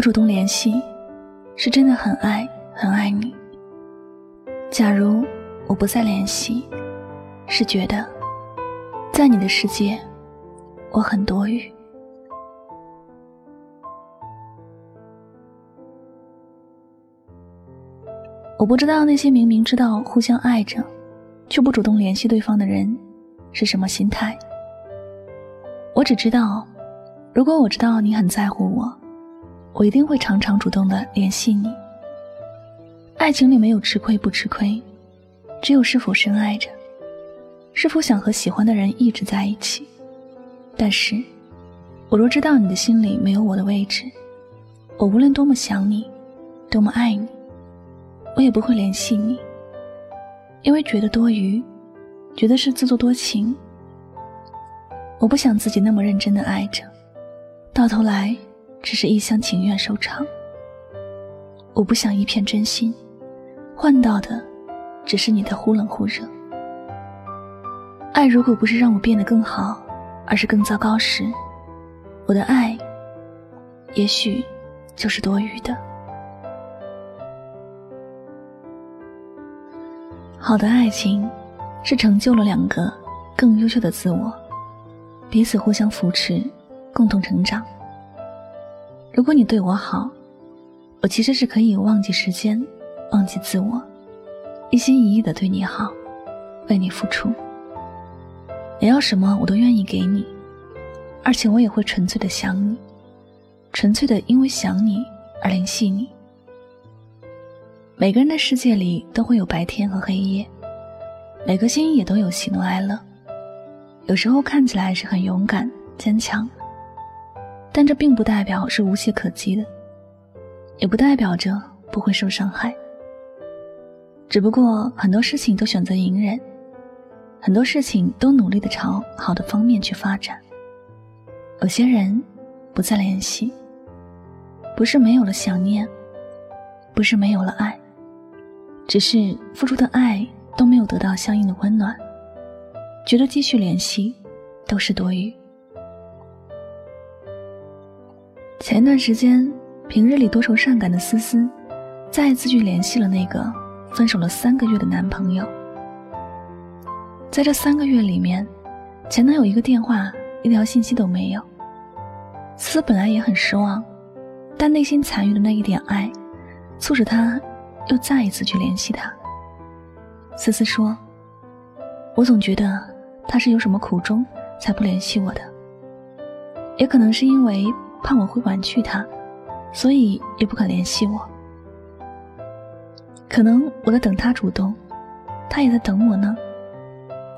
我主动联系，是真的很爱很爱你。假如我不再联系，是觉得在你的世界，我很多余。我不知道那些明明知道互相爱着，却不主动联系对方的人是什么心态。我只知道，如果我知道你很在乎我，我一定会常常主动的联系你。爱情里没有吃亏不吃亏，只有是否深爱着，是否想和喜欢的人一直在一起。但是，我若知道你的心里没有我的位置，我无论多么想你，多么爱你。我也不会联系你，因为觉得多余，觉得是自作多情。我不想自己那么认真的爱着，到头来只是一厢情愿收场。我不想一片真心，换到的只是你的忽冷忽热。爱如果不是让我变得更好，而是更糟糕时，我的爱也许就是多余的。好的爱情，是成就了两个更优秀的自我，彼此互相扶持，共同成长。如果你对我好，我其实是可以忘记时间，忘记自我，一心一意的对你好，为你付出。你要什么我都愿意给你，而且我也会纯粹的想你，纯粹的因为想你而联系你。每个人的世界里都会有白天和黑夜，每个心也都有喜怒哀乐。有时候看起来是很勇敢坚强，但这并不代表是无懈可击的，也不代表着不会受伤害。只不过很多事情都选择隐忍，很多事情都努力的朝好的方面去发展。有些人不再联系，不是没有了想念，不是没有了爱。只是付出的爱都没有得到相应的温暖，觉得继续联系都是多余。前段时间，平日里多愁善感的思思，再一次去联系了那个分手了三个月的男朋友。在这三个月里面，前男友一个电话、一条信息都没有。思思本来也很失望，但内心残余的那一点爱，促使她。又再一次去联系他。思思说：“我总觉得他是有什么苦衷才不联系我的，也可能是因为怕我会婉拒他，所以也不肯联系我。可能我在等他主动，他也在等我呢。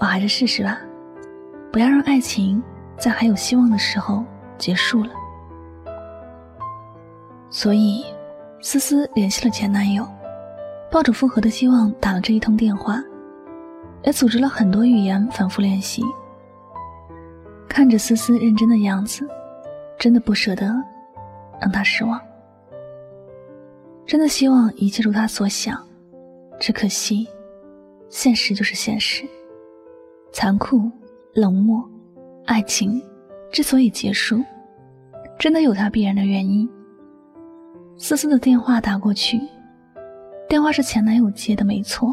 我还是试试吧，不要让爱情在还有希望的时候结束了。”所以，思思联系了前男友。抱着复合的希望打了这一通电话，也组织了很多语言反复练习。看着思思认真的样子，真的不舍得让他失望。真的希望一切如他所想，只可惜，现实就是现实。残酷、冷漠，爱情之所以结束，真的有它必然的原因。思思的电话打过去。电话是前男友接的，没错，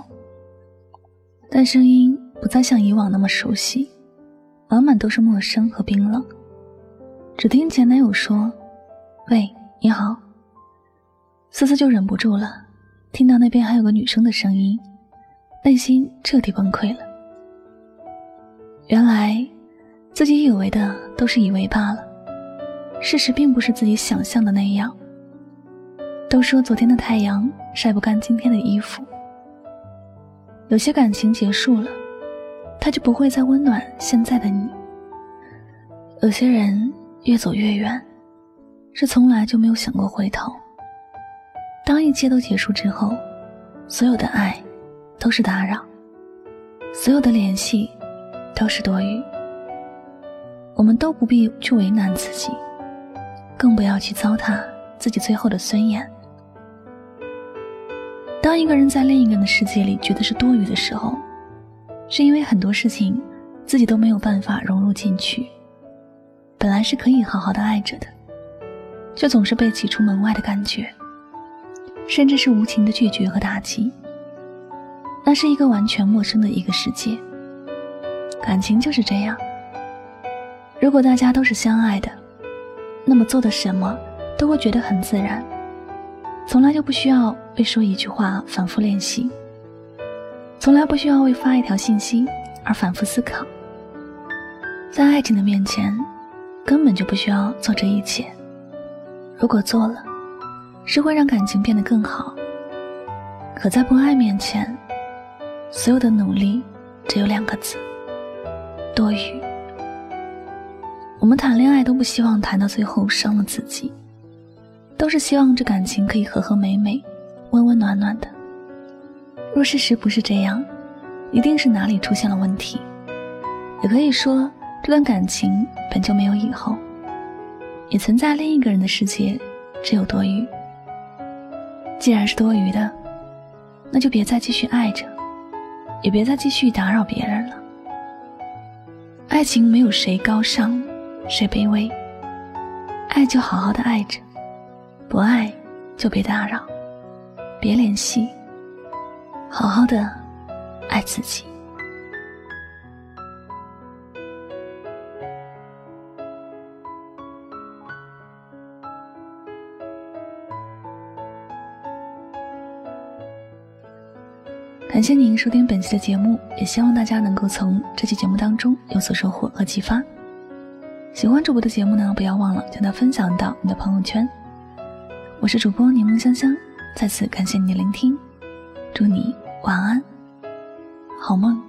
但声音不再像以往那么熟悉，满满都是陌生和冰冷。只听前男友说：“喂，你好。”思思就忍不住了，听到那边还有个女生的声音，内心彻底崩溃了。原来自己以为的都是以为罢了，事实并不是自己想象的那样。都说昨天的太阳晒不干今天的衣服。有些感情结束了，它就不会再温暖现在的你。有些人越走越远，是从来就没有想过回头。当一切都结束之后，所有的爱都是打扰，所有的联系都是多余。我们都不必去为难自己，更不要去糟蹋自己最后的尊严。当一个人在另一个人的世界里觉得是多余的时候，是因为很多事情自己都没有办法融入进去。本来是可以好好的爱着的，却总是被挤出门外的感觉，甚至是无情的拒绝和打击。那是一个完全陌生的一个世界。感情就是这样，如果大家都是相爱的，那么做的什么都会觉得很自然，从来就不需要为说一句话反复练习，从来不需要为发一条信息而反复思考。在爱情的面前，根本就不需要做这一切。如果做了，是会让感情变得更好。可在不爱面前，所有的努力只有两个字：多余。我们谈恋爱都不希望谈到最后伤了自己，都是希望这感情可以和和美美、温温暖暖的。若事实不是这样，一定是哪里出现了问题。也可以说。这段感情本就没有以后，也存在另一个人的世界，只有多余。既然是多余的，那就别再继续爱着，也别再继续打扰别人了。爱情没有谁高尚，谁卑微，爱就好好的爱着，不爱就别打扰，别联系，好好的爱自己。感谢您收听本期的节目，也希望大家能够从这期节目当中有所收获和启发。喜欢主播的节目呢，不要忘了将它分享到你的朋友圈。我是主播柠檬香香，再次感谢你的聆听，祝你晚安，好梦。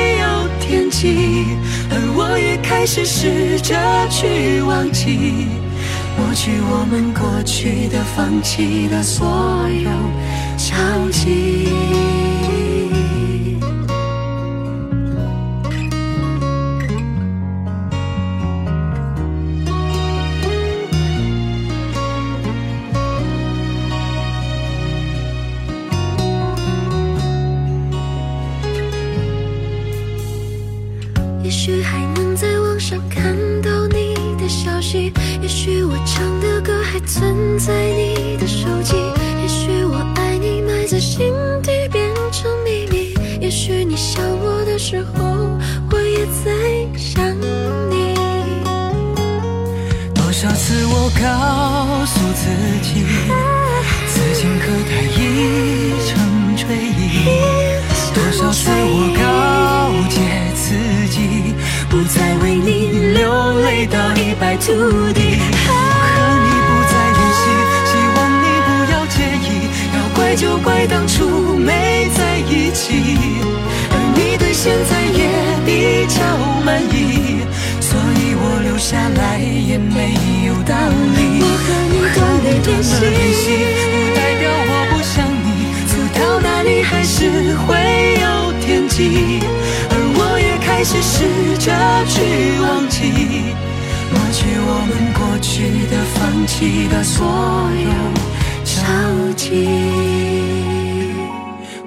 天际，而我也开始试着去忘记，抹去我们过去的、放弃的所有也许还能在网上看到你的消息，也许我唱的歌还存在你的手机，也许我爱你埋在心底变成秘密，也许你想我的时候，我也在想你。多少次我告一败涂地。我和你不再联系，希望你不要介意。要怪就怪当初没在一起，而你对现在也比较满意，所以我留下来也没有道理。我和你断了联系，不代表我不想你，走到哪里还是会有点寂，而我也。开始试着去忘记，放弃的所有交。集。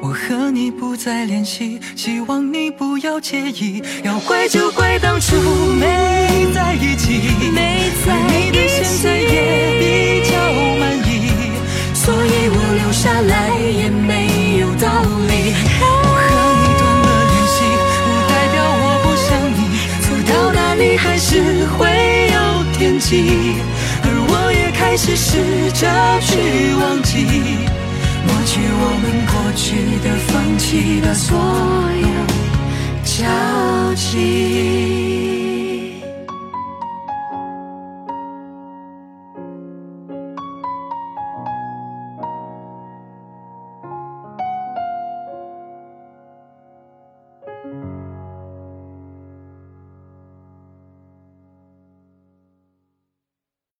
我和你不再联系，希望你不要介意。要怪就怪当初没在一起，没在你的现在也比较满意，所以我留下来也没有道理。我和你断了联系，不代表我不想你，走到哪里还是会有天际，而我也开始试着去忘记。抹去我们过去的、放弃的所有交集。